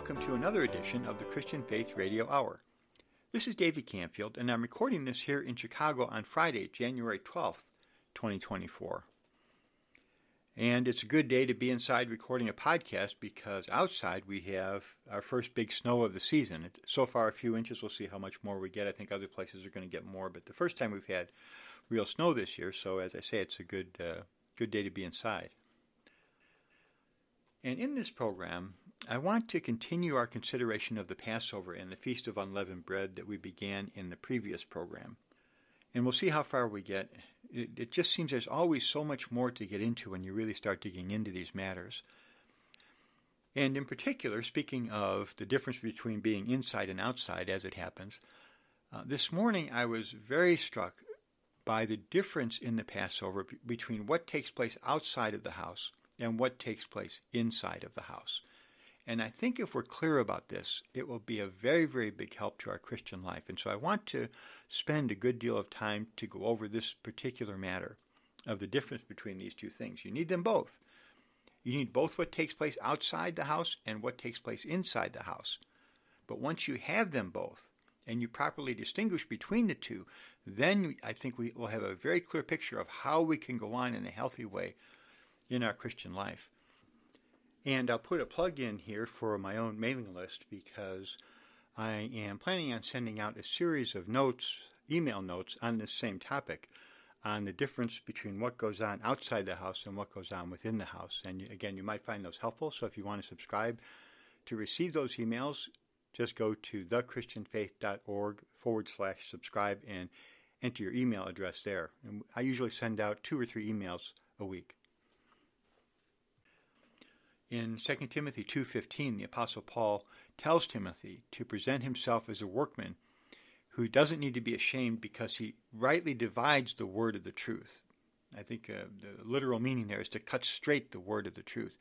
welcome to another edition of the Christian Faith Radio Hour. This is David Canfield, and I'm recording this here in Chicago on Friday, January 12th, 2024. And it's a good day to be inside recording a podcast because outside we have our first big snow of the season. So far, a few inches. We'll see how much more we get. I think other places are going to get more, but the first time we've had real snow this year. So, as I say, it's a good, uh, good day to be inside. And in this program, I want to continue our consideration of the Passover and the Feast of Unleavened Bread that we began in the previous program. And we'll see how far we get. It, it, just seems there's always so much more to get into when you really start digging into these matters. And in particular, speaking of the difference between being inside and outside as it happens, uh, this morning I was very struck by the difference in the Passover between what takes place outside of the house and what takes place inside of the house. And I think if we're clear about this, it will be a very, very big help to our Christian life. And so I want to spend a good deal of time to go over this particular matter of the difference between these two things. You need them both. You need both what takes place outside the house and what takes place inside the house. But once you have them both and you properly distinguish between the two, then I think we will have a very clear picture of how we can go on in a healthy way in our Christian life. And I'll put a plug in here for my own mailing list because I am planning on sending out a series of notes, email notes on this same topic on the difference between what goes on outside the house and what goes on within the house. And again, you might find those helpful. So if you want to subscribe to receive those emails, just go to thechristianfaith.org forward slash subscribe and enter your email address there. And I usually send out two or three emails a week. In 2 Timothy 2:15, the apostle Paul tells Timothy to present himself as a workman who doesn't need to be ashamed because he rightly divides the word of the truth. I think uh, the literal meaning there is to cut straight the word of the truth.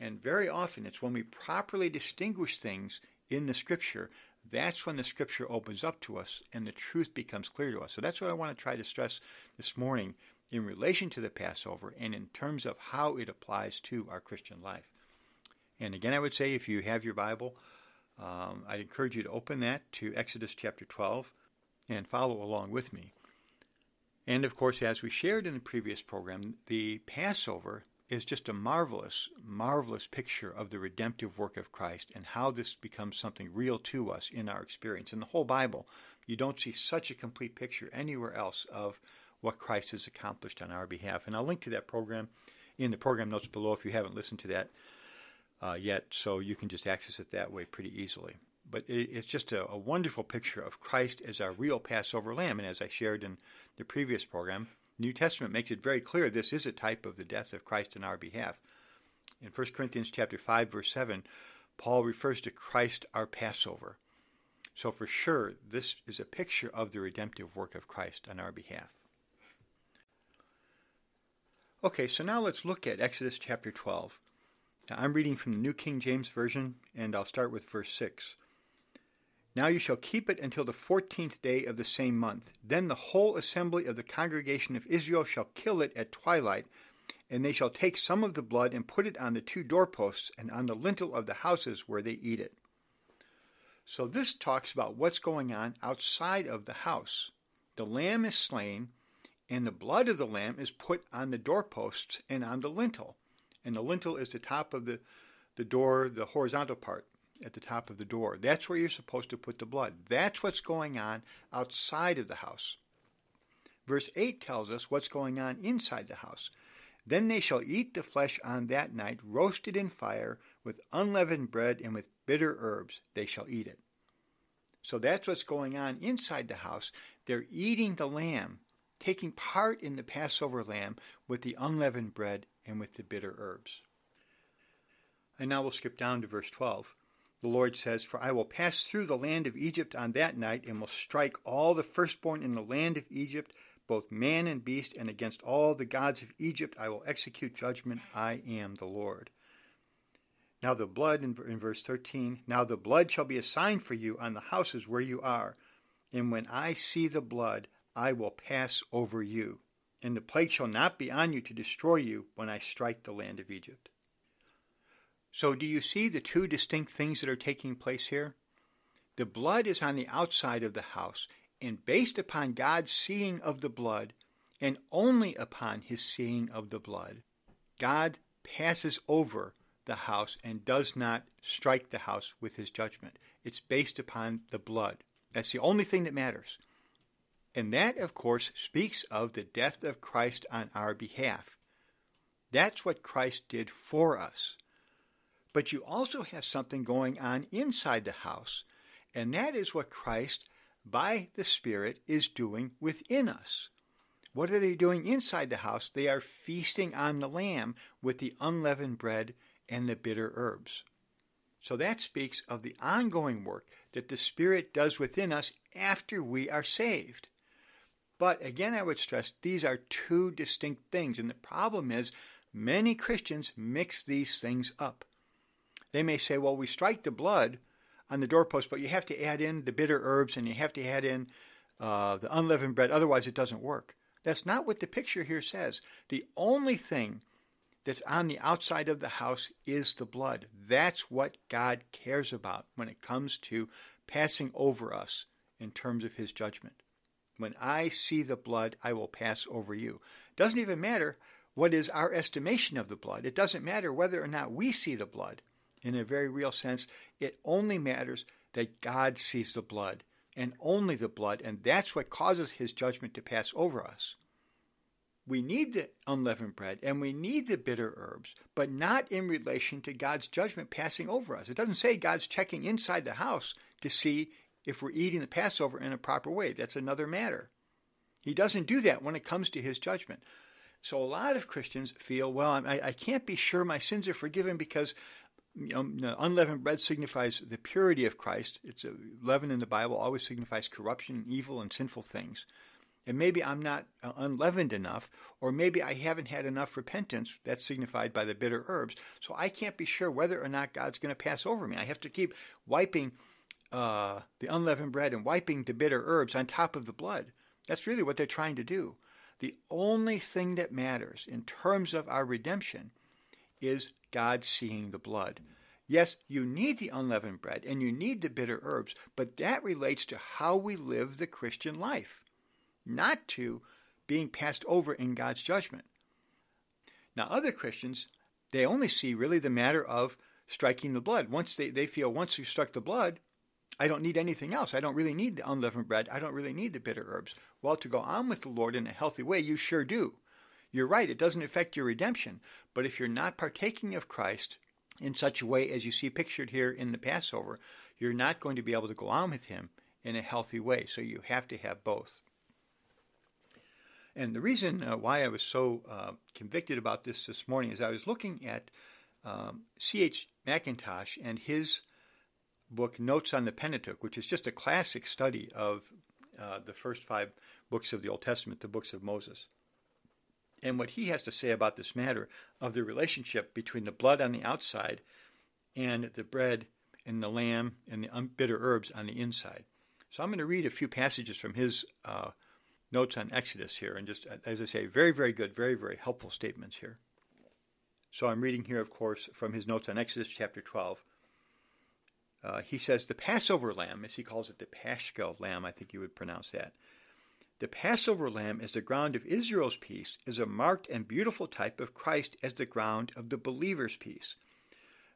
And very often it's when we properly distinguish things in the scripture, that's when the scripture opens up to us and the truth becomes clear to us. So that's what I want to try to stress this morning in relation to the Passover and in terms of how it applies to our Christian life. And again, I would say if you have your Bible, um, I'd encourage you to open that to Exodus chapter 12 and follow along with me. And of course, as we shared in the previous program, the Passover is just a marvelous, marvelous picture of the redemptive work of Christ and how this becomes something real to us in our experience. In the whole Bible, you don't see such a complete picture anywhere else of what Christ has accomplished on our behalf. And I'll link to that program in the program notes below if you haven't listened to that uh, yet, so you can just access it that way pretty easily. But it, it's just a, a, wonderful picture of Christ as our real Passover lamb. And as I shared in the previous program, New Testament makes it very clear this is a type of the death of Christ in our behalf. In 1 Corinthians chapter 5 verse 7, Paul refers to Christ our Passover. So for sure, this is a picture of the redemptive work of Christ on our behalf. Okay, so now let's look at Exodus chapter 12. Now, I'm reading from the New King James Version, and I'll start with verse 6. Now you shall keep it until the fourteenth day of the same month. Then the whole assembly of the congregation of Israel shall kill it at twilight, and they shall take some of the blood and put it on the two doorposts and on the lintel of the houses where they eat it. So this talks about what's going on outside of the house. The lamb is slain, and the blood of the lamb is put on the doorposts and on the lintel and the lintel is the top of the, the door, the horizontal part at the top of the door. That's where you're supposed to put the blood. That's what's going on outside of the house. Verse 8 tells us what's going on inside the house. Then they shall eat the flesh on that night, roasted in fire, with unleavened bread and with bitter herbs. They shall eat it. So that's what's going on inside the house. They're eating the lamb, taking part in the Passover lamb with the unleavened bread and with the bitter herbs. And now we'll skip down to verse 12. The Lord says, For I will pass through the land of Egypt on that night, and will strike all the firstborn in the land of Egypt, both man and beast, and against all the gods of Egypt I will execute judgment. I am the Lord. Now the blood, in, verse 13, now the blood shall be a sign for you on the houses where you are. And when I see the blood, I will pass over you and the plague shall not be on you to destroy you when I strike the land of Egypt. So, do you see the two distinct things that are taking place here? The blood is on the outside of the house, and based upon God's seeing of the blood, and only upon his seeing of the blood, God passes over the house and does not strike the house with his judgment. It's based upon the blood. That's the only thing that matters. And that, of course, speaks of the death of Christ on our behalf. That's what Christ did for us. But you also have something going on inside the house, and that is what Christ, by the Spirit, is doing within us. What are they doing inside the house? They are feasting on the Lamb with the unleavened bread and the bitter herbs. So that speaks of the ongoing work that the Spirit does within us after we are saved. But again, I would stress these are two distinct things, and the problem is many Christians mix these things up. They may say, well, we strike the blood on the doorpost, but you have to add in the bitter herbs and you have to add in uh, the unleavened bread, otherwise, it doesn't work. That's not what the picture here says. The only thing that's on the outside of the house is the blood. That's what God cares about when it comes to passing over us in terms of his judgment. When I see the blood, I will pass over you. Doesn't even matter what is our estimation of the blood. It doesn't matter whether or not we see the blood in a very real sense. It only matters that God sees the blood and only the blood, and that's what causes his judgment to pass over us. We need the unleavened bread and we need the bitter herbs, but not in relation to God's judgment passing over us. It doesn't say God's checking inside the house to see if we're eating the Passover in a proper way. That's another matter. He doesn't do that when it comes to his judgment. So a lot of Christians feel, well, I, I can't be sure my sins are forgiven because you know, unleavened bread signifies the purity of Christ. It's a leaven in the Bible always signifies corruption, evil, and sinful things. And maybe I'm not uh, unleavened enough, or maybe I haven't had enough repentance. That's signified by the bitter herbs. So I can't be sure whether or not God's going to pass over me. I have to keep wiping uh, the unleavened bread and wiping the bitter herbs on top of the blood. That's really what they're trying to do. The only thing that matters in terms of our redemption is God seeing the blood. Yes, you need the unleavened bread and you need the bitter herbs, but that relates to how we live the Christian life, not to being passed over in God's judgment. Now, other Christians, they only see really the matter of striking the blood. Once they, they feel once you struck the blood, I don't need anything else. I don't really need the unleavened bread. I don't really need the bitter herbs. Well, to go on with the Lord in a healthy way, you sure do. You're right, it doesn't affect your redemption. But if you're not partaking of Christ in such a way as you see pictured here in the Passover, you're not going to be able to go on with Him in a healthy way. So you have to have both. And the reason uh, why I was so uh, convicted about this this morning is I was looking at um, C.H. Mackintosh and his book, Notes on the Pentateuch, which is just a classic study of uh, the first five books of the Old Testament, the books of Moses and what he has to say about this matter of the relationship between the blood on the outside and the bread and the lamb and the bitter herbs on the inside. So I'm going to read a few passages from his uh, notes on Exodus here, and just as I say, very, very good, very, very helpful statements here. So I'm reading here, of course, from his notes on Exodus chapter 12. Uh, he says, The Passover lamb, as he calls it, the Paschal lamb, I think you would pronounce that, the Passover lamb as the ground of Israel's peace is a marked and beautiful type of Christ as the ground of the believer's peace.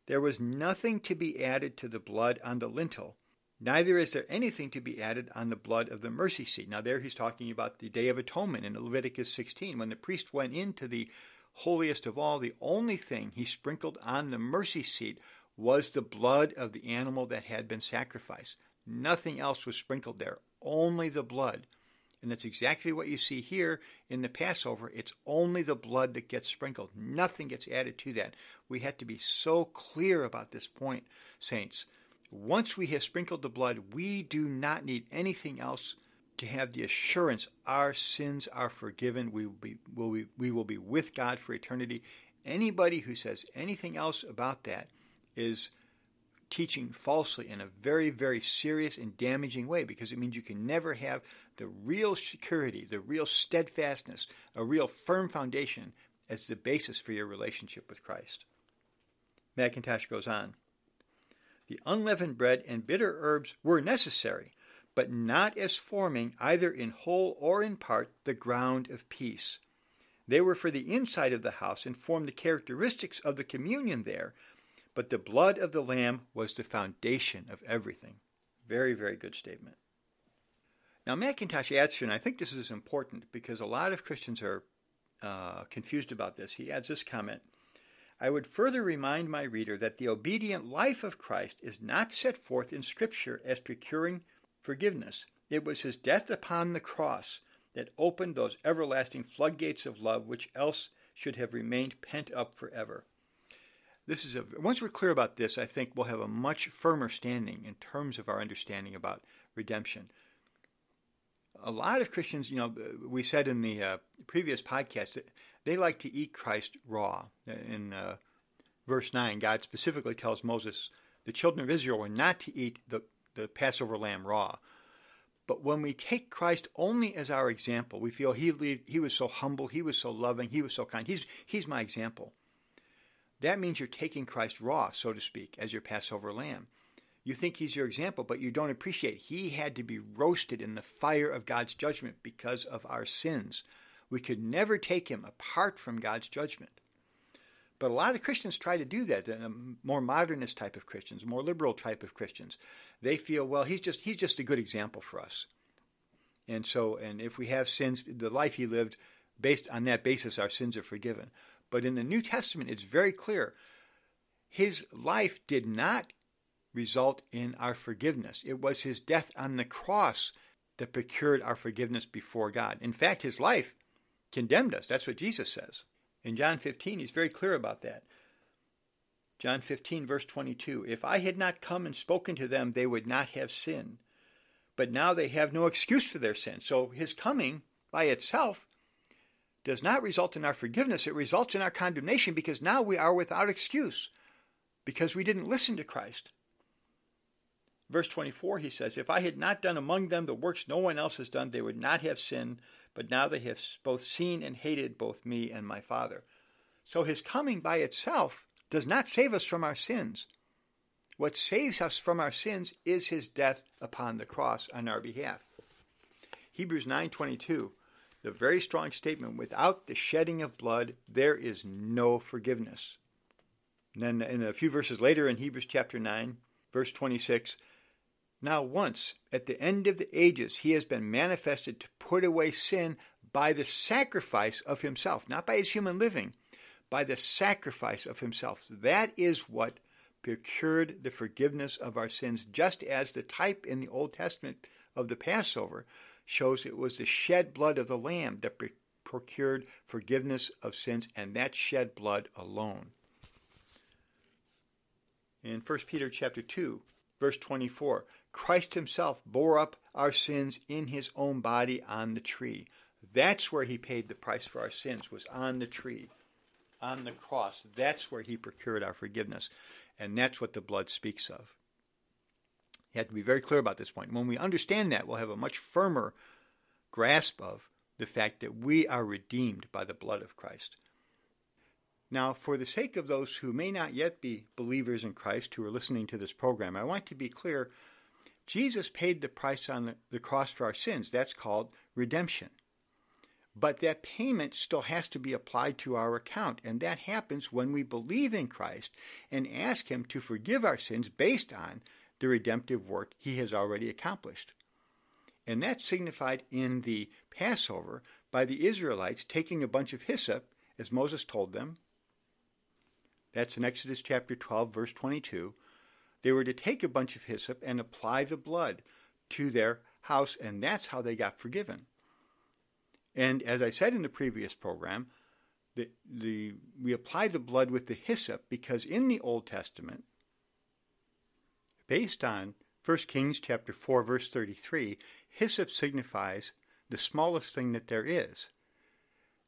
There was nothing to be added to the blood on the lintel, neither is there anything to be added on the blood of the mercy seat. Now, there he's talking about the Day of Atonement in Leviticus 16. When the priest went into the holiest of all, the only thing he sprinkled on the mercy seat was the blood of the animal that had been sacrificed. Nothing else was sprinkled there, only the blood. And that's exactly what you see here in the Passover. It's only the blood that gets sprinkled, nothing gets added to that. We have to be so clear about this point, saints. Once we have sprinkled the blood, we do not need anything else to have the assurance our sins are forgiven. We will be, will be, we will be with God for eternity. Anybody who says anything else about that is teaching falsely in a very, very serious and damaging way because it means you can never have the real security, the real steadfastness, a real firm foundation as the basis for your relationship with Christ. Mackintosh goes on. The unleavened bread and bitter herbs were necessary, but not as forming, either in whole or in part, the ground of peace. They were for the inside of the house and formed the characteristics of the communion there, but the blood of the Lamb was the foundation of everything. Very, very good statement. Now, Mackintosh adds here, and I think this is important because a lot of Christians are uh, confused about this. He adds this comment I would further remind my reader that the obedient life of Christ is not set forth in Scripture as procuring forgiveness. It was his death upon the cross that opened those everlasting floodgates of love which else should have remained pent up forever. This is a, once we're clear about this, I think we'll have a much firmer standing in terms of our understanding about redemption. A lot of Christians, you know, we said in the uh, previous podcast that they like to eat Christ raw. In uh, verse 9, God specifically tells Moses the children of Israel were not to eat the, the Passover lamb raw. But when we take Christ only as our example, we feel he, he was so humble, he was so loving, he was so kind. He's, he's my example. That means you're taking Christ raw, so to speak, as your Passover lamb. You think he's your example, but you don't appreciate he had to be roasted in the fire of God's judgment because of our sins. We could never take him apart from God's judgment. But a lot of Christians try to do that. The more modernist type of Christians, more liberal type of Christians, they feel, well, he's just he's just a good example for us. And so, and if we have sins, the life he lived, based on that basis, our sins are forgiven. But in the New Testament, it's very clear. His life did not result in our forgiveness. It was his death on the cross that procured our forgiveness before God. In fact, his life condemned us. That's what Jesus says. In John 15, he's very clear about that. John 15, verse 22 If I had not come and spoken to them, they would not have sinned. But now they have no excuse for their sin. So his coming by itself does not result in our forgiveness. It results in our condemnation because now we are without excuse because we didn't listen to Christ. Verse 24, he says, If I had not done among them the works no one else has done, they would not have sinned but now they have both seen and hated both me and my Father. So his coming by itself does not save us from our sins. What saves us from our sins is his death upon the cross on our behalf. Hebrews 9:22, the very strong statement, without the shedding of blood there is no forgiveness. And then in a few verses later in Hebrews chapter 9, verse 26, now, once at the end of the ages, he has been manifested to put away sin by the sacrifice of himself, not by his human living, by the sacrifice of himself. That is what procured the forgiveness of our sins, just as the type in the Old Testament of the Passover shows it was the shed blood of the Lamb that procured forgiveness of sins, and that shed blood alone. In 1 Peter chapter 2, verse 24, Christ himself bore up our sins in his own body on the tree. That's where he paid the price for our sins, was on the tree, on the cross. That's where he procured our forgiveness. And that's what the blood speaks of. You have to be very clear about this point. When we understand that, we'll have a much firmer grasp of the fact that we are redeemed by the blood of Christ. Now, for the sake of those who may not yet be believers in Christ who are listening to this program, I want to be clear Jesus paid the price on the cross for our sins. That's called redemption. But that payment still has to be applied to our account, and that happens when we believe in Christ and ask Him to forgive our sins based on the redemptive work He has already accomplished. And that's signified in the Passover by the Israelites taking a bunch of hyssop, as Moses told them. That's in Exodus chapter 12, verse 22 they were to take a bunch of hyssop and apply the blood to their house, and that's how they got forgiven. And as I said in the previous program, the, the, we apply the blood with the hyssop because in the Old Testament, based on 1 Kings chapter 4 verse 33, hyssop signifies the smallest thing that there is.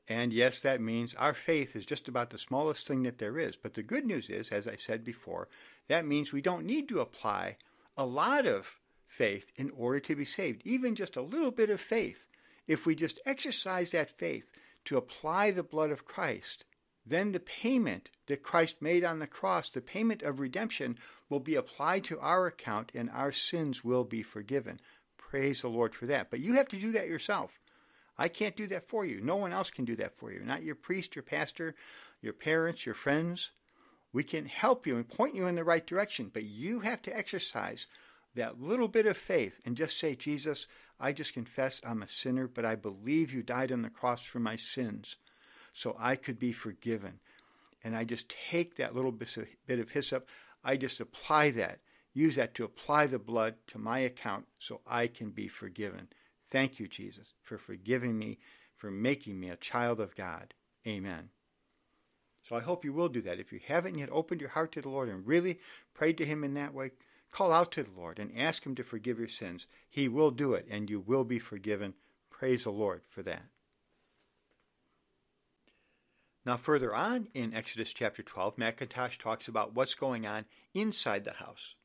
And yes, that means our faith is just about the smallest thing that there is. But the good news is, as I said before, that means we don't need to apply a lot of faith in order to be saved, even just a little bit of faith. If we just exercise that faith to apply the blood of Christ then the payment that Christ made on the cross, the payment of redemption, will be applied to our account and our sins will be forgiven. Praise the Lord for that. But you have to do that yourself. I can't do that for you. No one else can do that for you. Not your priest, your pastor, your parents, your friends. We can help you and point you in the right direction, but you have to exercise that little bit of faith and just say, Jesus, I just confess I'm a sinner, but I believe you died on the cross for my sins so I could be forgiven. And I just take that little bit of hyssop, I just apply that, use that to apply the blood to my account so I can be forgiven. Thank you, Jesus, for forgiving me, for making me a child of God. Amen. So I hope you will do that. If you haven't yet opened your heart to the Lord and really prayed to Him in that way, call out to the Lord and ask Him to forgive your sins. He will do it, and you will be forgiven. Praise the Lord for that. Now, further on in Exodus chapter 12, Mackintosh talks about what's going on inside the house.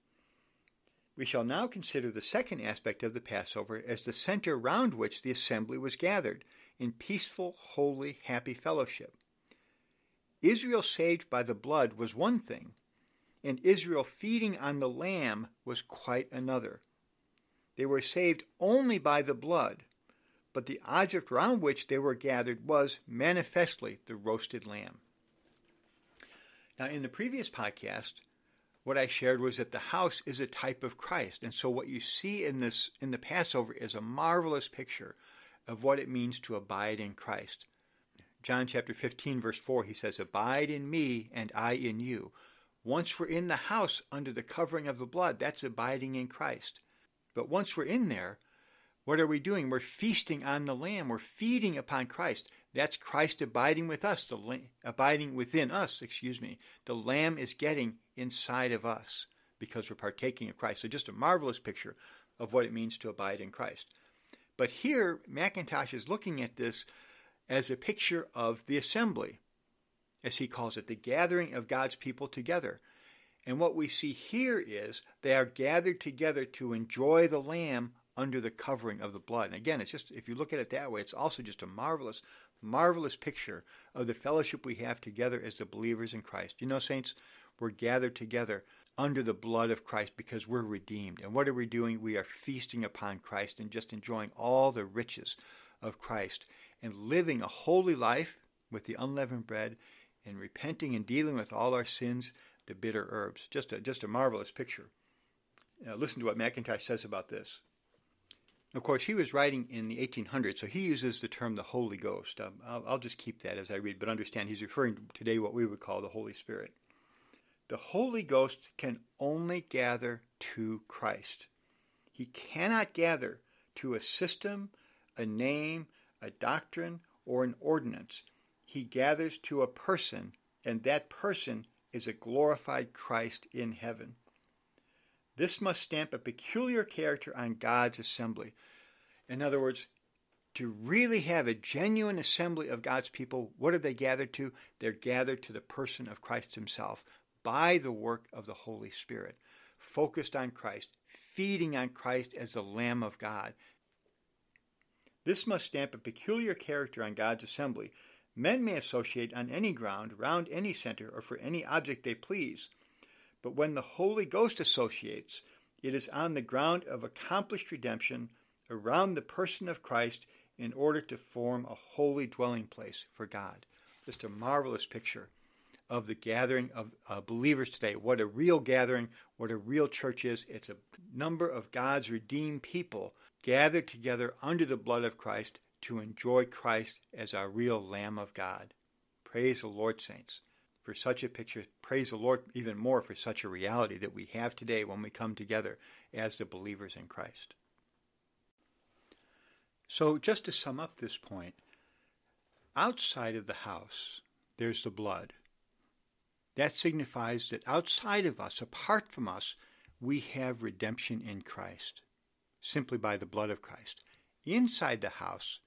We shall now consider the second aspect of the Passover as the center round which the assembly was gathered in peaceful, holy, happy fellowship. Israel saved by the blood was one thing, and Israel feeding on the lamb was quite another. They were saved only by the blood, but the object round which they were gathered was manifestly the roasted lamb. Now, in the previous podcast, what I shared was that the house is a type of Christ, and so what you see in this in the Passover is a marvelous picture of what it means to abide in Christ. John chapter 15 verse 4 he says abide in me and I in you. Once we're in the house under the covering of the blood, that's abiding in Christ. But once we're in there, what are we doing? We're feasting on the Lamb. We're feeding upon Christ. That's Christ abiding with us, the abiding within us, excuse me. The Lamb is getting inside of us because we're partaking of Christ. So just a marvelous picture of what it means to abide in Christ. But here, Mackintosh is looking at this as a picture of the assembly, as he calls it, the gathering of God's people together. And what we see here is they are gathered together to enjoy the Lamb under the covering of the blood. And again, it's just, if you look at it that way, it's also just a marvelous, marvelous picture of the fellowship we have together as the believers in Christ. You know, saints, we're gathered together under the blood of Christ because we're redeemed. And what are we doing? We are feasting upon Christ and just enjoying all the riches of Christ and living a holy life with the unleavened bread and repenting and dealing with all our sins, the bitter herbs. Just a, just a marvelous picture. Now, listen to what Mackintosh says about this. Of course, he was writing in the 1800s, so he uses the term the Holy Ghost. Um, I'll, I'll just keep that as I read, but understand he's referring to today what we would call the Holy Spirit. The Holy Ghost can only gather to Christ. He cannot gather to a system, a name, a doctrine, or an ordinance. He gathers to a person, and that person is a glorified Christ in heaven. This must stamp a peculiar character on God's assembly. In other words, to really have a genuine assembly of God's people, what are they gathered to? They're gathered to the person of Christ Himself by the work of the Holy Spirit, focused on Christ, feeding on Christ as the Lamb of God. This must stamp a peculiar character on God's assembly. Men may associate on any ground, round any center, or for any object they please. But when the Holy Ghost associates, it is on the ground of accomplished redemption around the person of Christ in order to form a holy dwelling place for God. Just a marvelous picture of the gathering of uh, believers today. What a real gathering, what a real church is. It's a number of God's redeemed people gathered together under the blood of Christ to enjoy Christ as our real Lamb of God. Praise the Lord, saints for such a picture. Praise the Lord even more for such a reality that we have today when we come together as the believers in Christ. So, just to sum up this point, outside of the house, there's the blood. That signifies that outside of us, apart from us, we have redemption in Christ, simply by the blood of Christ. Inside the house,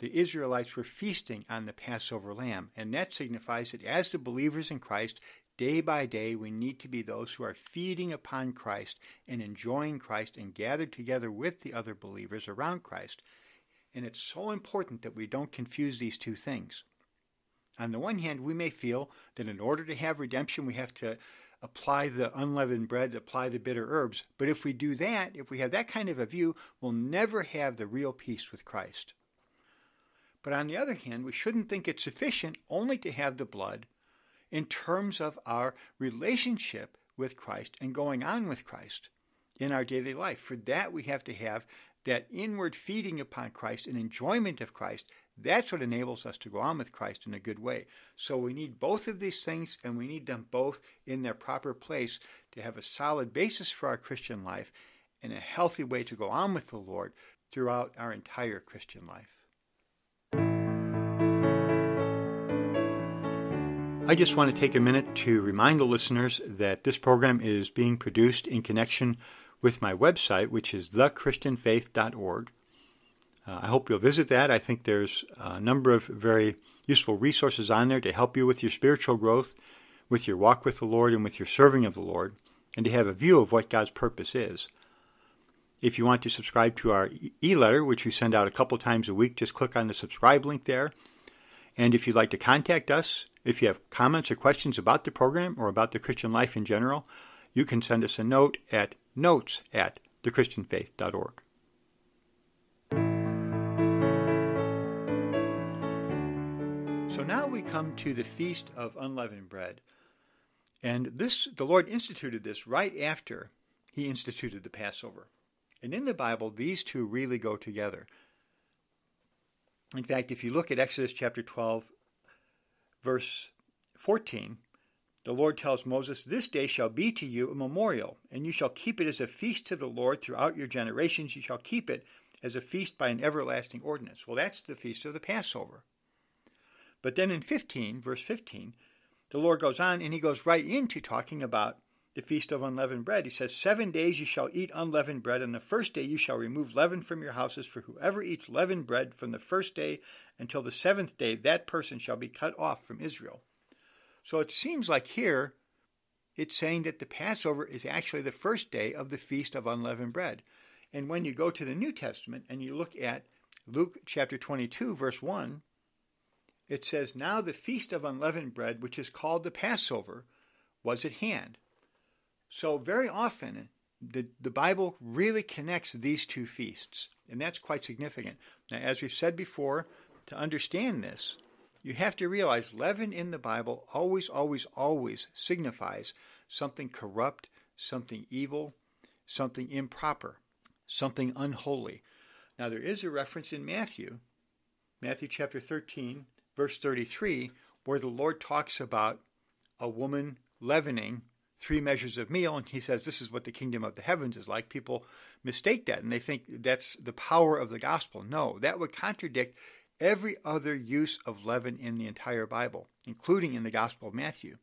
the Israelites were feasting on the Passover lamb, and that signifies that as the believers in Christ, day by day, we need to be those who are feeding upon Christ and enjoying Christ and gathered together with the other believers around Christ. And it's so important that we don't confuse these two things. On the one hand, we may feel that in order to have redemption, we have to apply the unleavened bread, apply the bitter herbs. But if we do that, if we have that kind of a view, we'll never have the real peace with Christ. But on the other hand, we shouldn't think it's sufficient only to have the blood in terms of our relationship with Christ and going on with Christ in our daily life. For that, we have to have that inward feeding upon Christ and enjoyment of Christ. That's what enables us to go on with Christ in a good way. So we need both of these things, and we need them both in their proper place to have a solid basis for our Christian life and a healthy way to go on with the Lord throughout our entire Christian life. I just want to take a minute to remind the listeners that this program is being produced in connection with my website, which is thechristianfaith.org. Uh, I hope you'll visit that. I think there's a number of very useful resources on there to help you with your spiritual growth, with your walk with the Lord, and with your serving of the Lord, and to have a view of what God's purpose is. If you want to subscribe to our e letter, which we send out a couple times a week, just click on the subscribe link there. And if you'd like to contact us, if you have comments or questions about the program or about the Christian life in general, you can send us a note at notes at thechristianfaith.org. So now we come to the Feast of Unleavened Bread. And this the Lord instituted this right after he instituted the Passover. And in the Bible, these two really go together. In fact, if you look at Exodus chapter 12, verse 14, the Lord tells Moses, This day shall be to you a memorial, and you shall keep it as a feast to the Lord throughout your generations. You shall keep it as a feast by an everlasting ordinance. Well, that's the feast of the Passover. But then in 15, verse 15, the Lord goes on and he goes right into talking about the feast of unleavened bread. He says, Seven days you shall eat unleavened bread, and the first day you shall remove leaven from your houses, for whoever eats leavened bread from the first day until the seventh day, that person shall be cut off from Israel. So it seems like here it's saying that the Passover is actually the first day of the Feast of Unleavened Bread. And when you go to the New Testament and you look at Luke chapter 22, verse 1, it says, Now the Feast of Unleavened Bread, which is called the Passover, was at hand. So very often, the, the Bible really connects these two feasts, and that's quite significant. Now, as we've said before, to understand this, you have to realize leaven in the Bible always, always, always signifies something corrupt, something evil, something improper, something unholy. Now, there is a reference in Matthew, Matthew chapter 13, verse 33, where the Lord talks about a woman leavening three measures of meal, and he says this is what the kingdom of the heavens is like. People mistake that and they think that's the power of the gospel. No, that would contradict every other use of leaven in the entire Bible, including in the Gospel of Matthew.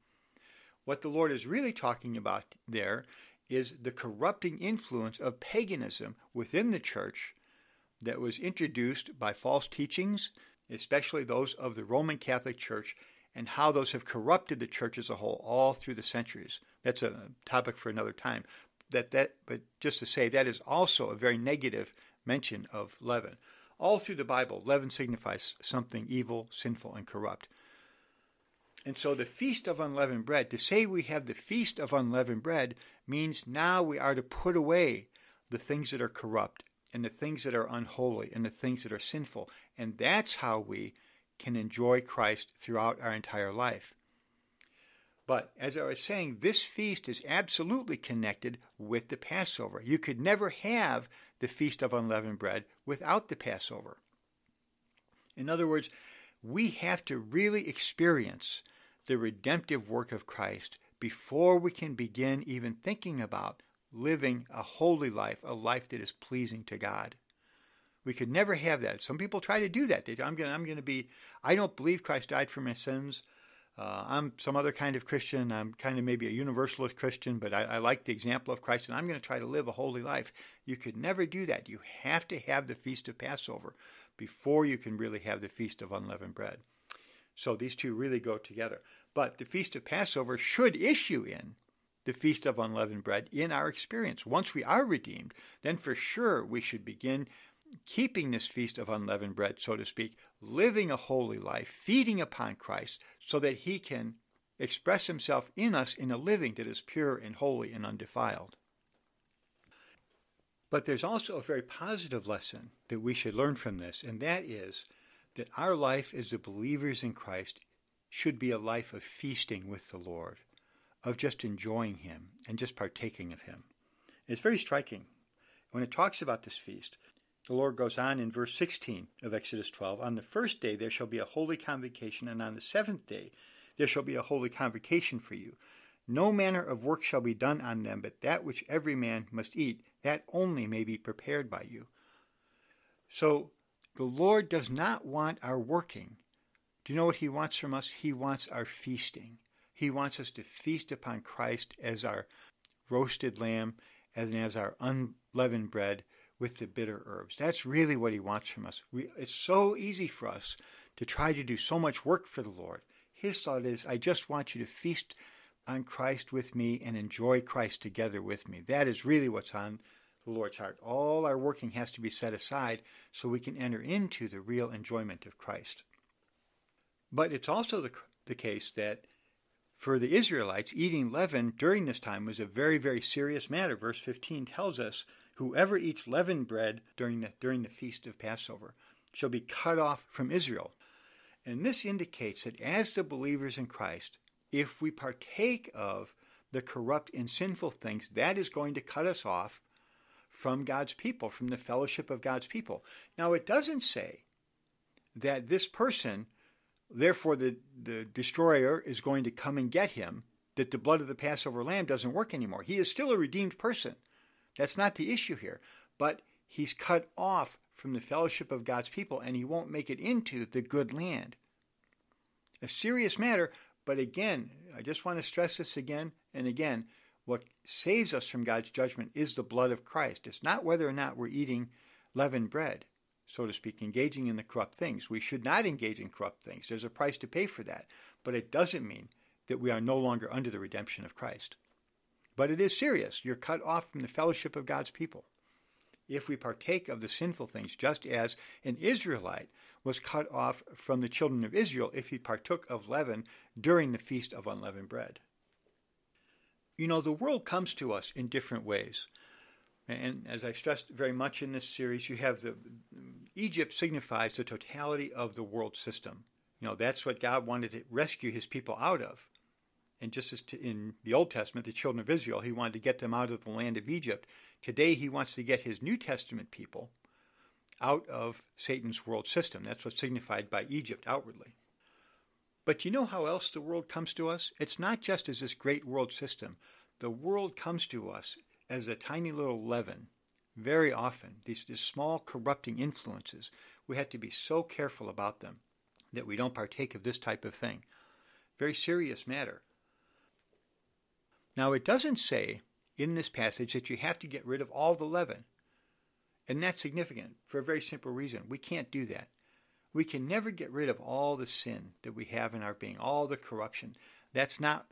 What the Lord is really talking about there is the corrupting influence of paganism within the church that was introduced by false teachings, especially those of the Roman Catholic Church, and how those have corrupted the church as a whole all through the centuries. That's a topic for another time. That that but just to say that is also a very negative mention of leaven. All through the Bible, leaven signifies something evil, sinful, and corrupt. And so the Feast of Unleavened Bread, to say we have the Feast of Unleavened Bread, means now we are to put away the things that are corrupt and the things that are unholy and the things that are sinful. And that's how we can enjoy Christ throughout our entire life. But as I was saying, this feast is absolutely connected with the Passover. You could never have the Feast of Unleavened Bread without the Passover. In other words, we have to really experience the redemptive work of Christ before we can begin even thinking about living a holy life, a life that is pleasing to God. We could never have that. Some people try to do that. They, I'm going I'm to be, I don't believe Christ died for my sins. Uh, I'm some other kind of Christian. I'm kind of maybe a universalist Christian, but I, I like the example of Christ, and I'm going to try to live a holy life. You could never do that. You have to have the Feast of Passover before you can really have the Feast of Unleavened Bread. So these two really go together. But the Feast of Passover should issue in the Feast of Unleavened Bread in our experience. Once we are redeemed, then for sure we should begin keeping this feast of unleavened bread, so to speak, living a holy life, feeding upon Christ, so that he can express himself in us in a living that is pure and holy and undefiled. But there's also a very positive lesson that we should learn from this, and that is that our life as the believers in Christ should be a life of feasting with the Lord, of just enjoying Him and just partaking of Him. It's very striking. When it talks about this feast, the Lord goes on in verse 16 of Exodus 12 On the first day there shall be a holy convocation, and on the seventh day there shall be a holy convocation for you. No manner of work shall be done on them, but that which every man must eat, that only may be prepared by you. So the Lord does not want our working. Do you know what He wants from us? He wants our feasting. He wants us to feast upon Christ as our roasted lamb and as our unleavened bread with the bitter herbs. That's really what He wants from us. We, it's so easy for us to try to do so much work for the Lord. His thought is, I just want you to feast on Christ with me and enjoy Christ together with me. That is really what's on the Lord's heart. All our working has to be set aside so we can enter into the real enjoyment of Christ. But it's also the, the case that for the Israelites, eating leaven during this time was a very, very serious matter. Verse 15 tells us, Whoever eats leavened bread during the, during the feast of Passover shall be cut off from Israel. And this indicates that as the believers in Christ, if we partake of the corrupt and sinful things, that is going to cut us off from God's people, from the fellowship of God's people. Now, it doesn't say that this person, therefore, the, the destroyer is going to come and get him, that the blood of the Passover lamb doesn't work anymore. He is still a redeemed person. That's not the issue here. But he's cut off from the fellowship of God's people and he won't make it into the good land. A serious matter, but again, I just want to stress this again and again. What saves us from God's judgment is the blood of Christ. It's not whether or not we're eating leavened bread, so to speak, engaging in the corrupt things. We should not engage in corrupt things. There's a price to pay for that. But it doesn't mean that we are no longer under the redemption of Christ. But it is serious. You're cut off from the fellowship of God's people if we partake of the sinful things, just as an Israelite was cut off from the children of Israel if he partook of leaven during the Feast of Unleavened Bread. You know, the world comes to us in different ways. And as I stressed very much in this series, you have the Egypt signifies the totality of the world system. You know, that's what God wanted to rescue his people out of. And just as in the Old Testament, the children of Israel, he wanted to get them out of the land of Egypt. Today, he wants to get his New Testament people out of Satan's world system. That's what's signified by Egypt outwardly. But you know how else the world comes to us? It's not just as this great world system. The world comes to us as a tiny little leaven. Very often, these, these small corrupting influences, we have to be so careful about them that we don't partake of this type of thing. Very serious matter. Now, it doesn't say in this passage that you have to get rid of all the leaven. And that's significant for a very simple reason. We can't do that. We can never get rid of all the sin that we have in our being, all the corruption. That's not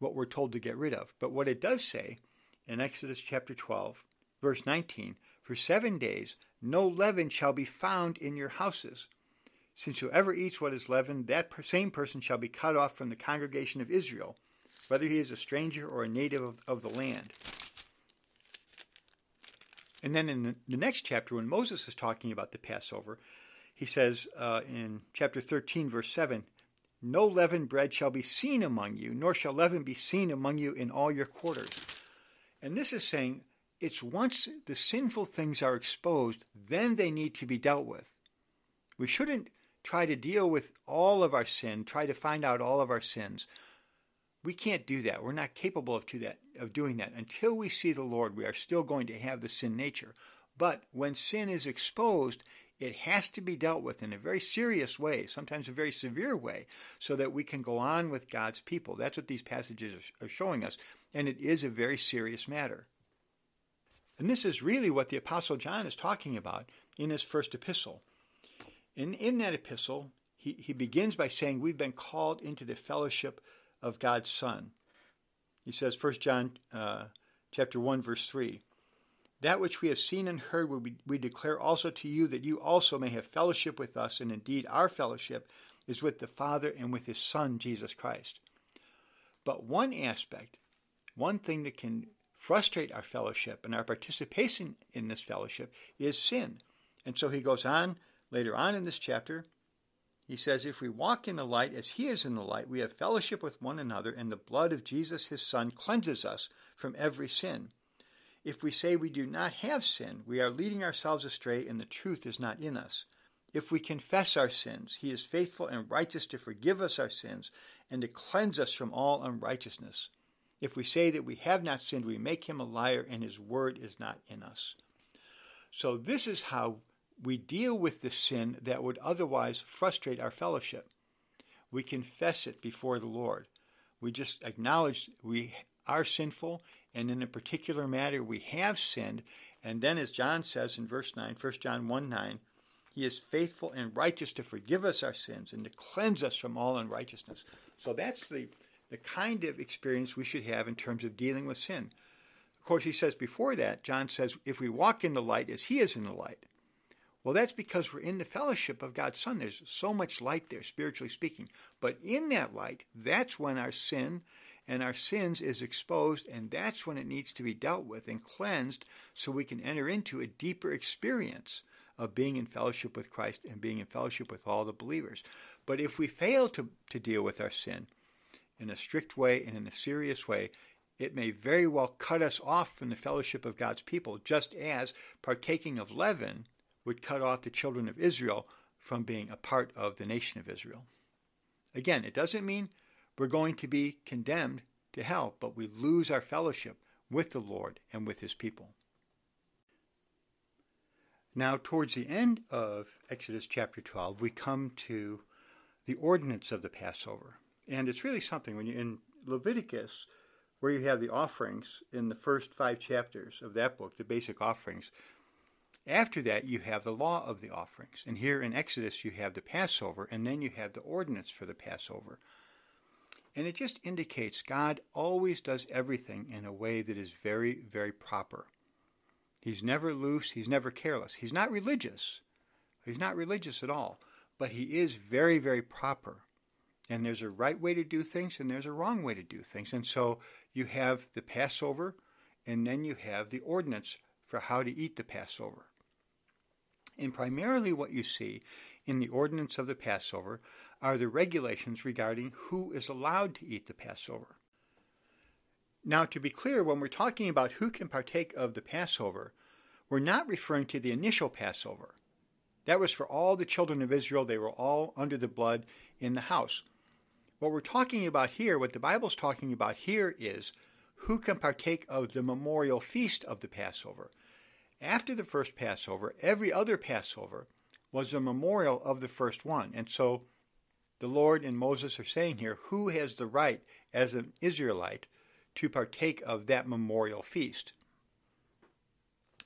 what we're told to get rid of. But what it does say in Exodus chapter 12, verse 19 For seven days no leaven shall be found in your houses. Since whoever eats what is leavened, that same person shall be cut off from the congregation of Israel, whether he is a stranger or a native of, of the land. And then in the, the, next chapter, when Moses is talking about the Passover, he says uh, in chapter 13, verse 7 No leavened bread shall be seen among you, nor shall leaven be seen among you in all your quarters. And this is saying it's once the sinful things are exposed, then they need to be dealt with. We shouldn't try to deal with all of our sin, try to find out all of our sins. We can't do that. We're not capable of, do that, of doing that. Until we see the Lord, we are still going to have the sin nature. But when sin is exposed, it has to be dealt with in a very serious way, sometimes a very severe way, so that we can go on with God's people. That's what these passages are showing us. And it is a very serious matter. And this is really what the Apostle John is talking about in his first epistle. In, in that epistle, he, he begins by saying, We've been called into the fellowship of God's Son. He says, 1 John uh, chapter 1, verse 3, That which we have seen and heard we, we declare also to you, that you also may have fellowship with us, and indeed our fellowship is with the Father and with his Son, Jesus Christ. But one aspect, one thing that can frustrate our fellowship and our participation in this fellowship is sin. And so he goes on later on in this chapter. He says, If we walk in the light as he is in the light, we have fellowship with one another, and the blood of Jesus his Son cleanses us from every sin. If we say we do not have sin, we are leading ourselves astray, and the truth is not in us. If we confess our sins, he is faithful and righteous to forgive us our sins and to cleanse us from all unrighteousness. If we say that we have not sinned, we make him a liar, and his word is not in us. So, this is how we deal with the sin that would otherwise frustrate our fellowship. We confess it before the Lord. We just acknowledge we are sinful, and in a particular matter we have sinned. And then, as John says in verse 9, 1 John 1 9, he is faithful and righteous to forgive us our sins and to cleanse us from all unrighteousness. So that's the the kind of experience we should have in terms of dealing with sin. Of course, he says before that, John says, if we walk in the light as he is in the light. Well, that's because we're in the fellowship of God's Son. There's so much light there, spiritually speaking. But in that light, that's when our sin and our sins is exposed, and that's when it needs to be dealt with and cleansed so we can enter into a deeper experience of being in fellowship with Christ and being in fellowship with all the believers. But if we fail to, to deal with our sin, in a strict way and in a serious way, it may very well cut us off from the fellowship of God's people, just as partaking of leaven would cut off the children of Israel from being a part of the nation of Israel. Again, it doesn't mean we're going to be condemned to hell, but we lose our fellowship with the Lord and with his people. Now, towards the end of Exodus chapter 12, we come to the ordinance of the Passover. And it's really something when you're in Leviticus, where you have the offerings in the first five chapters of that book, the basic offerings. After that, you have the law of the offerings. And here in Exodus, you have the Passover, and then you have the ordinance for the Passover. And it just indicates God always does everything in a way that is very, very proper. He's never loose, he's never careless. He's not religious. He's not religious at all, but he is very, very proper. And there's a right way to do things and there's a wrong way to do things. And so you have the Passover and then you have the ordinance for how to eat the Passover. And primarily what you see in the ordinance of the Passover are the regulations regarding who is allowed to eat the Passover. Now, to be clear, when we're talking about who can partake of the Passover, we're not referring to the initial Passover. That was for all the children of Israel. They were all under the blood in the house. What we're talking about here, what the Bible's talking about here, is who can partake of the memorial feast of the Passover. After the first Passover, every other Passover was a memorial of the first one. And so the Lord and Moses are saying here who has the right as an Israelite to partake of that memorial feast.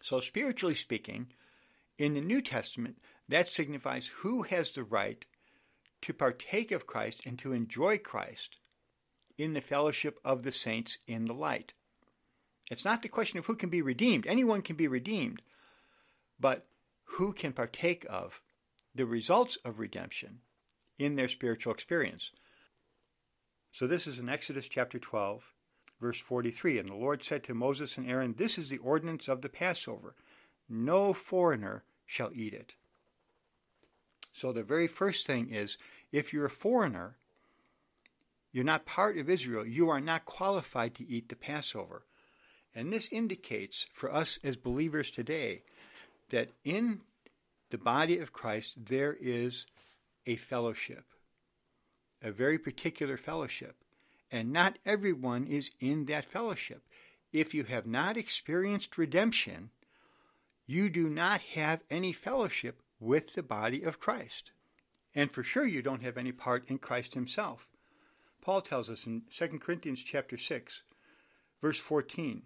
So, spiritually speaking, in the New Testament, that signifies who has the right to partake of Christ and to enjoy Christ in the fellowship of the saints in the light. It's not the question of who can be redeemed. Anyone can be redeemed. But who can partake of the results of redemption in their spiritual experience? So this is in Exodus chapter 12, verse 43. And the Lord said to Moses and Aaron, This is the ordinance of the Passover. No foreigner shall eat it. So the very first thing is if you're a foreigner, you're not part of Israel, you are not qualified to eat the Passover. And this indicates for us as believers today that in the body of Christ there is a fellowship, a very particular fellowship. And not everyone is in that fellowship. If you have not experienced redemption, you do not have any fellowship with the body of Christ. And for sure you don't have any part in Christ himself. Paul tells us in 2 Corinthians chapter 6, verse 14,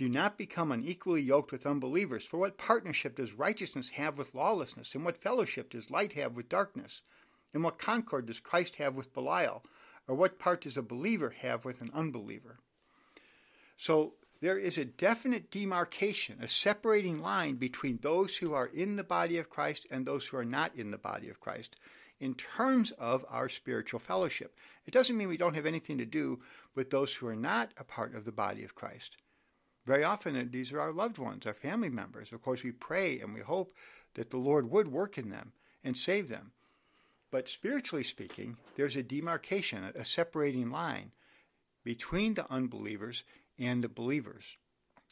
do not become unequally yoked with unbelievers, for what partnership does righteousness have with lawlessness? And what fellowship does light have with darkness? And what concord does Christ have with Belial? Or what part does a believer have with an unbeliever? So there is a definite demarcation, a separating line between those who are in the body of Christ and those who are not in the body of Christ in terms of our spiritual fellowship. It doesn't mean we don't have anything to do with those who are not a part of the body of Christ. Very often, uh, these are our loved ones, our family members. Of course, we pray and we hope that the Lord would work in them and save them. But spiritually speaking, there's a demarcation, a separating line between the unbelievers and the believers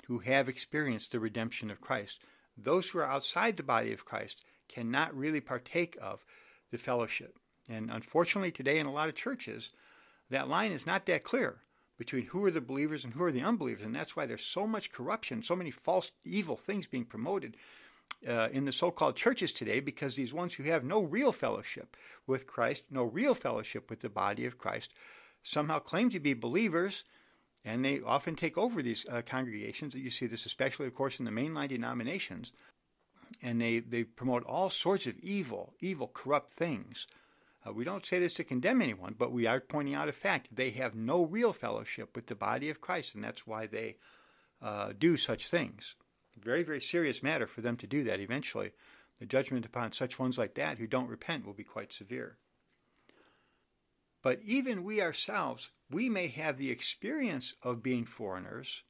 who have experienced the redemption of Christ. Those who are outside the body of Christ cannot really partake of the fellowship. And unfortunately, today in a lot of churches, that line is not that clear between who are the believers and who are the unbelievers. And that's why there's so much corruption, so many false, evil things being promoted uh, in the so called churches today because these ones who have no real fellowship with Christ, no real fellowship with the body of Christ, somehow claim to be believers. And they often take over these uh, congregations. You see this especially, of course, in the mainline denominations. And they, they promote all sorts of evil, evil, corrupt things. Uh, we don't say this to condemn anyone, but we are pointing out a fact. They have no real fellowship with the body of Christ, and that's why they uh, do such things. Very, very serious matter for them to do that eventually. The judgment upon such ones like that who don't repent will be quite severe. But even we ourselves, we may have the experience of being foreigners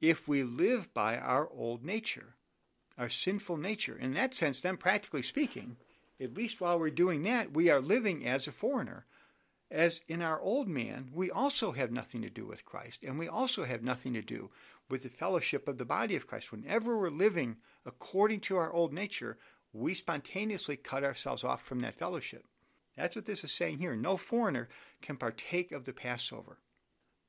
if we live by our old nature, our sinful nature. In that sense, then, practically speaking, at least while we're doing that, we are living as a foreigner. As in our old man, we also have nothing to do with Christ, and we also have nothing to do with the fellowship of the body of Christ. Whenever we're living according to our old nature, we spontaneously cut ourselves off from that fellowship. That's what this is saying here. No foreigner can partake of the Passover.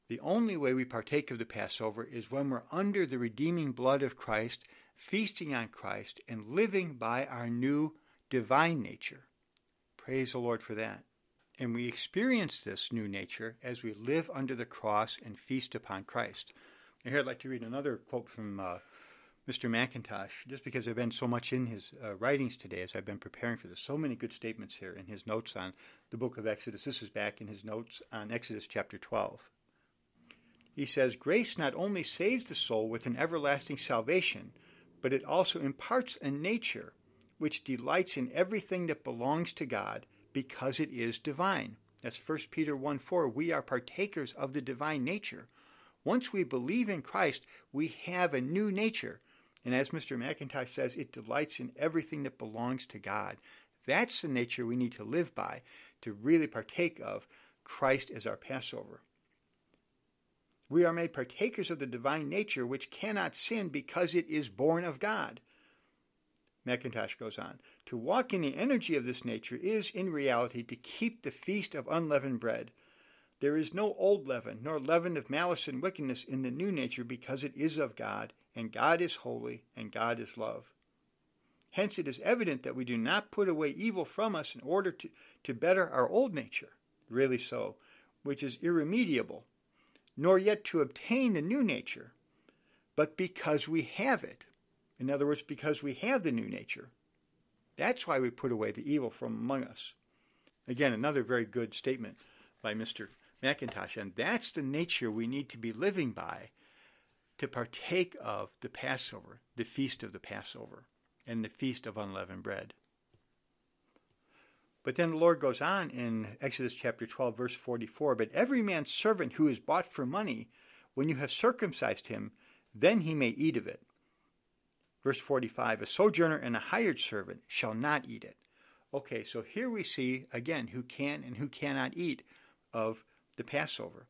The only way we partake of the Passover is when we're under the redeeming blood of Christ, feasting on Christ, and living by our new divine nature. Praise the Lord for that. And we experience this new nature as we live under the cross and feast upon Christ. And here I'd like to read another quote from uh, Mr. Mackintosh, just because I've been so much in his uh, writings today as I've been preparing for this. So many good statements here in his notes on the book of Exodus. This is back in his notes on Exodus chapter 12. He says, Grace not only saves the soul with an everlasting salvation, but it also imparts a nature which delights in everything that belongs to God because it is divine. That's 1 Peter 1 4. We are partakers of the divine nature. Once we believe in Christ, we have a new nature. And as Mr. Mackintosh says, it delights in everything that belongs to God. That's the nature we need to live by to really partake of Christ as our Passover. We are made partakers of the divine nature which cannot sin because it is born of God. Mackintosh goes on, to walk in the energy of this nature is, in reality, to keep the feast of unleavened bread. There is no old leaven, nor leaven of malice and wickedness in the new nature, because it is of God, and God is holy, and God is love. Hence it is evident that we do not put away evil from us in order to, to better our old nature, really so, which is irremediable, nor yet to obtain the new nature, but because we have it, in other words, because we have the new nature. That's why we put away the evil from among us. Again, another very good statement by Mr. Mackintosh. And that's the nature we need to be living by to partake of the Passover, the feast of the Passover, and the feast of unleavened bread. But then the Lord goes on in Exodus chapter 12, verse 44 But every man's servant who is bought for money, when you have circumcised him, then he may eat of it. Verse 45 A sojourner and a hired servant shall not eat it. Okay, so here we see again who can and who cannot eat of the Passover.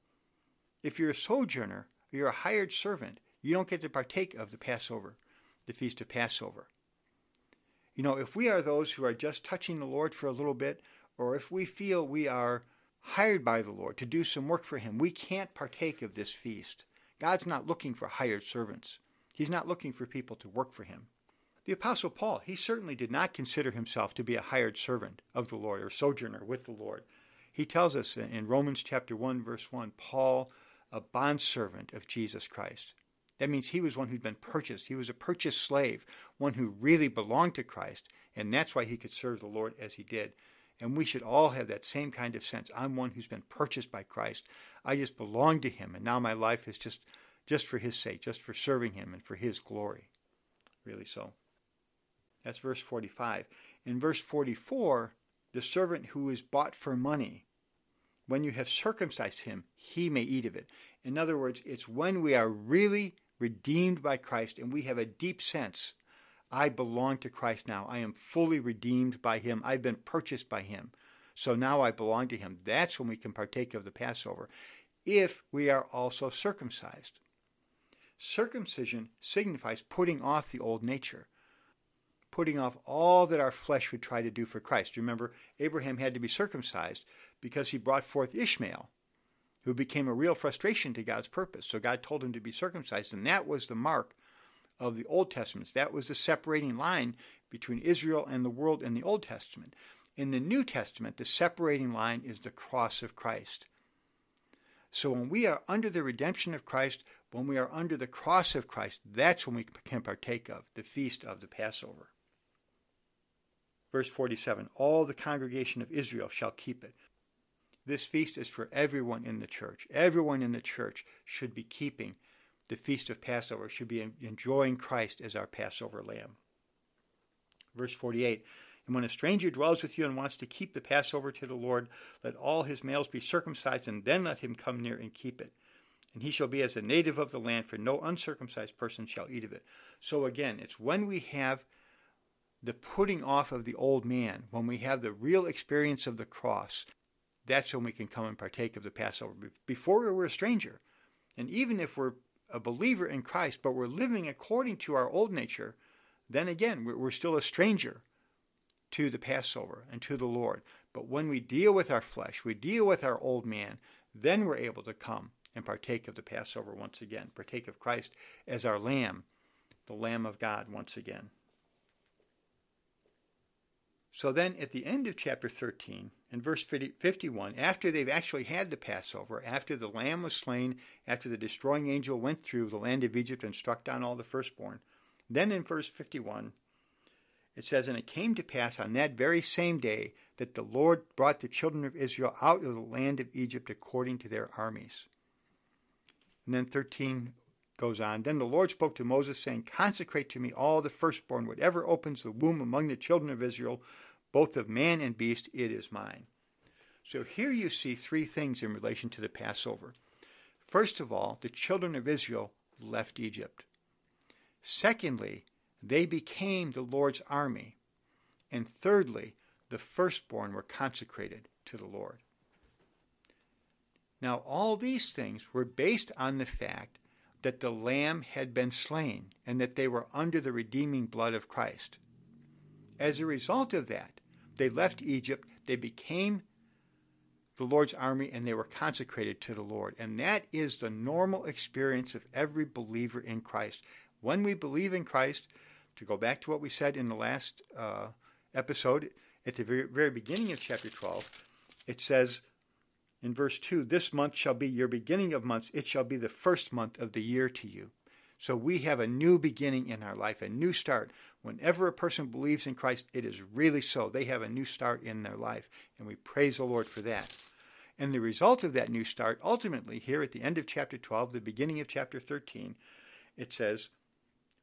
If you're a sojourner, you're a hired servant, you don't get to partake of the Passover, the feast of Passover. You know, if we are those who are just touching the Lord for a little bit, or if we feel we are hired by the Lord to do some work for Him, we can't partake of this feast. God's not looking for hired servants. He's not looking for people to work for him. The Apostle Paul, he certainly did not consider himself to be a hired servant of the Lord or sojourner with the Lord. He tells us in Romans chapter 1 verse 1, Paul, a bondservant of Jesus Christ. That means he was one who'd been purchased. He was a purchased slave, one who really belonged to Christ, and that's why he could serve the Lord as he did. And we should all have that same kind of sense. I'm one who's been purchased by Christ. I just belong to him, and now my life is just just for his sake, just for serving him and for his glory. Really so. That's verse 45. In verse 44, the servant who is bought for money, when you have circumcised him, he may eat of it. In other words, it's when we are really redeemed by Christ and we have a deep sense I belong to Christ now. I am fully redeemed by him. I've been purchased by him. So now I belong to him. That's when we can partake of the Passover, if we are also circumcised. Circumcision signifies putting off the old nature, putting off all that our flesh would try to do for Christ. Remember, Abraham had to be circumcised because he brought forth Ishmael, who became a real frustration to God's purpose. So God told him to be circumcised, and that was the mark of the Old Testament. That was the separating line between Israel and the world in the Old Testament. In the New Testament, the separating line is the cross of Christ. So when we are under the redemption of Christ, when we are under the cross of Christ, that's when we can partake of the feast of the Passover. Verse 47 All the congregation of Israel shall keep it. This feast is for everyone in the church. Everyone in the church should be keeping the feast of Passover, should be enjoying Christ as our Passover lamb. Verse 48 and when a stranger dwells with you and wants to keep the Passover to the Lord, let all his males be circumcised, and then let him come near and keep it. And he shall be as a native of the land, for no uncircumcised person shall eat of it. So again, it's when we have the putting off of the old man, when we have the real experience of the cross, that's when we can come and partake of the Passover. Before we were a stranger. And even if we're a believer in Christ, but we're living according to our old nature, then again, we're still a stranger to the Passover and to the Lord. But when we deal with our flesh, we deal with our old man, then we're able to come and partake of the Passover once again, partake of Christ as our Lamb, the Lamb of God once again. So then at the end of chapter 13, in verse 51, after they've actually had the Passover, after the lamb was slain, after the destroying angel went through the land of Egypt and struck down all the firstborn, then in verse 51, it says, And it came to pass on that very same day that the Lord brought the children of Israel out of the land of Egypt according to their armies. And then 13 goes on. Then the Lord spoke to Moses, saying, Consecrate to me all the firstborn, whatever opens the womb among the children of Israel, both of man and beast, it is mine. So here you see three things in relation to the Passover. First of all, the children of Israel left Egypt. Secondly, they became the Lord's army. And thirdly, the firstborn were consecrated to the Lord. Now, all these things were based on the fact that the Lamb had been slain and that they were under the redeeming blood of Christ. As a result of that, they left Egypt, they became the Lord's army, and they were consecrated to the Lord. And that is the normal experience of every believer in Christ. When we believe in Christ, to go back to what we said in the last uh, episode, at the very, very beginning of chapter 12, it says in verse 2 This month shall be your beginning of months, it shall be the first month of the year to you. So we have a new beginning in our life, a new start. Whenever a person believes in Christ, it is really so. They have a new start in their life, and we praise the Lord for that. And the result of that new start, ultimately, here at the end of chapter 12, the beginning of chapter 13, it says,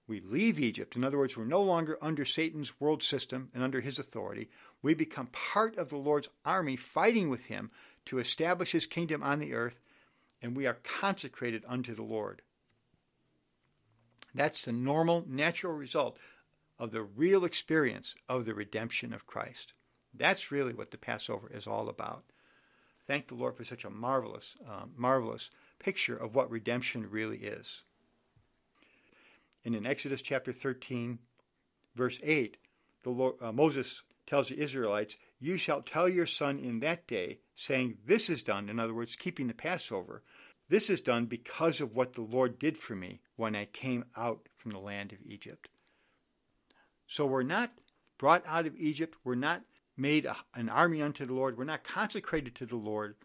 we leave Egypt. In other words, we're no longer under Satan's world system and under his authority. We become part of the Lord's army fighting with him to establish his kingdom on the earth, and we are consecrated unto the Lord. That's the normal, natural result of the real experience of the redemption of Christ. That's really what the Passover is all about. Thank the Lord for such a marvelous, uh, marvelous picture of what redemption really is. And in Exodus chapter 13, verse 8, the Lord, uh, Moses tells the Israelites, You shall tell your son in that day, saying, This is done, in other words, keeping the Passover. This is done because of what the Lord did for me when I came out from the land of Egypt. So we're not brought out of Egypt. We're not made a, an army unto the Lord. We're not consecrated to the Lord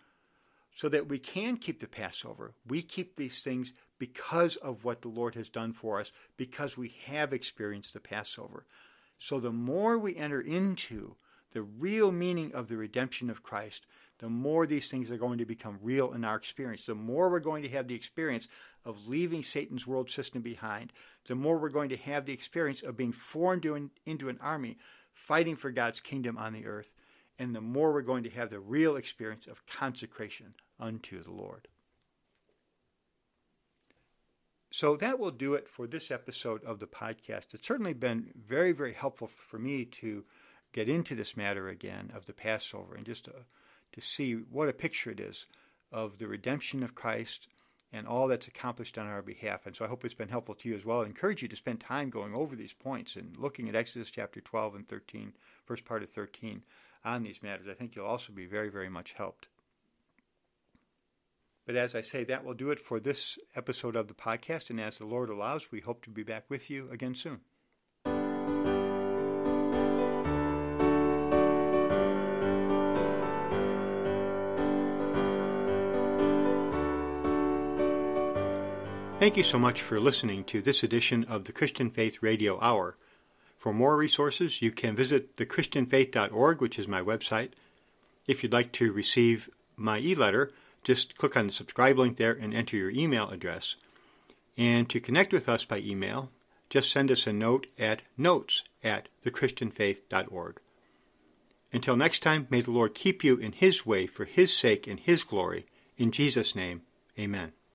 so that we can keep the Passover. We keep these things because of what the Lord has done for us, because we have experienced the Passover. So the more we enter into the real meaning of the redemption of Christ, the more these things are going to become real in our experience. The more we're going to have the experience of leaving Satan's world system behind, the more we're going to have the experience of being formed into an army fighting for God's kingdom on the earth, and the more we're going to have the real experience of consecration unto the Lord. So that will do it for this episode of the podcast. It's certainly been very, very helpful for me to get into this matter again of the Passover and just to, to see what a picture it is of the redemption of Christ and all that's accomplished on our behalf. And so I hope it's been helpful to you as well. I encourage you to spend time going over these points and looking at Exodus chapter 12 and 13, first part of 13, on these matters. I think you'll also be very, very much helped. But as I say, that will do it for this episode of the podcast. And as the Lord allows, we hope to be back with you again soon. Thank you so much for listening to this edition of the Christian Faith Radio Hour. For more resources, you can visit thechristianfaith.org, which is my website. If you'd like to receive my e letter, just click on the subscribe link there and enter your email address. And to connect with us by email, just send us a note at notes at thechristianfaith.org. Until next time, may the Lord keep you in His way for His sake and His glory. In Jesus' name, amen.